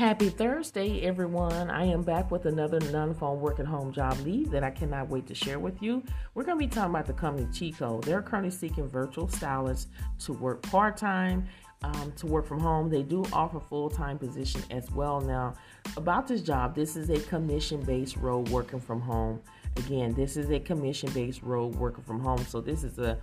Happy Thursday, everyone. I am back with another non phone work at home job lead that I cannot wait to share with you. We're going to be talking about the company Chico. They're currently seeking virtual stylists to work part time. Um, to work from home. They do offer full time position as well. Now, about this job, this is a commission based role working from home. Again, this is a commission based role working from home. So, this is a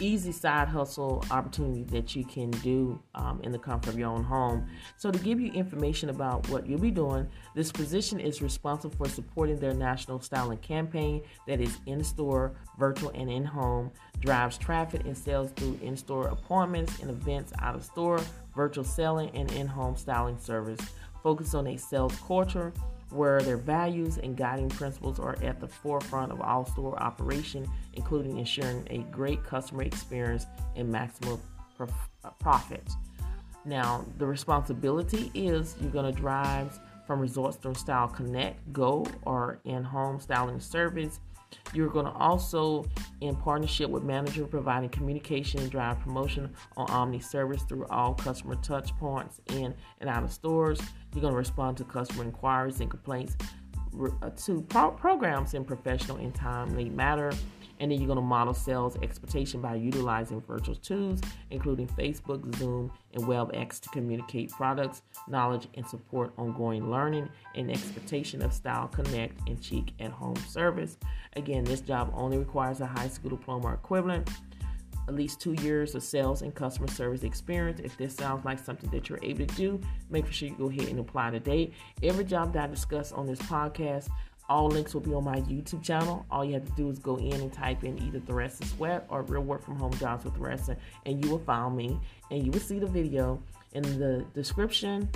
easy side hustle opportunity that you can do um, in the comfort of your own home. So, to give you information about what you'll be doing, this position is responsible for supporting their national styling campaign that is in store, virtual, and in home, drives traffic and sales through in store appointments and events out of store, virtual selling, and in home styling service. Focus on a sales culture where their values and guiding principles are at the forefront of all store operation, including ensuring a great customer experience and maximum uh, profit. Now, the responsibility is you're going to drive from Resort Store Style Connect, Go, or in home styling service you're going to also, in partnership with manager, providing communication and drive promotion on Omni service through all customer touch points in and out of stores. You're going to respond to customer inquiries and complaints uh, to pro- programs in professional and timely manner. And then you're going to model sales expectation by utilizing virtual tools, including Facebook, Zoom, and WebEx to communicate products, knowledge, and support ongoing learning and expectation of Style Connect and Cheek at Home service. Again, this job only requires a high school diploma or equivalent at least two years of sales and customer service experience. If this sounds like something that you're able to do, make sure you go ahead and apply today. Every job that I discuss on this podcast, all links will be on my YouTube channel. All you have to do is go in and type in either Theresa Sweat or Real Work From Home Jobs with Theresa, and you will find me. And you will see the video in the description.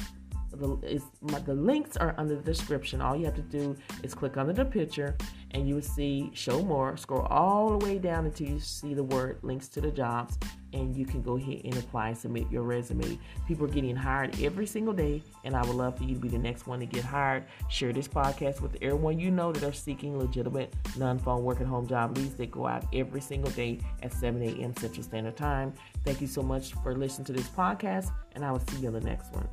The, is, my, the links are under the description. All you have to do is click under the picture and you will see show more. Scroll all the way down until you see the word links to the jobs, and you can go ahead and apply and submit your resume. People are getting hired every single day, and I would love for you to be the next one to get hired. Share this podcast with everyone you know that are seeking legitimate non phone work at home job leads that go out every single day at 7 a.m. Central Standard Time. Thank you so much for listening to this podcast, and I will see you in the next one.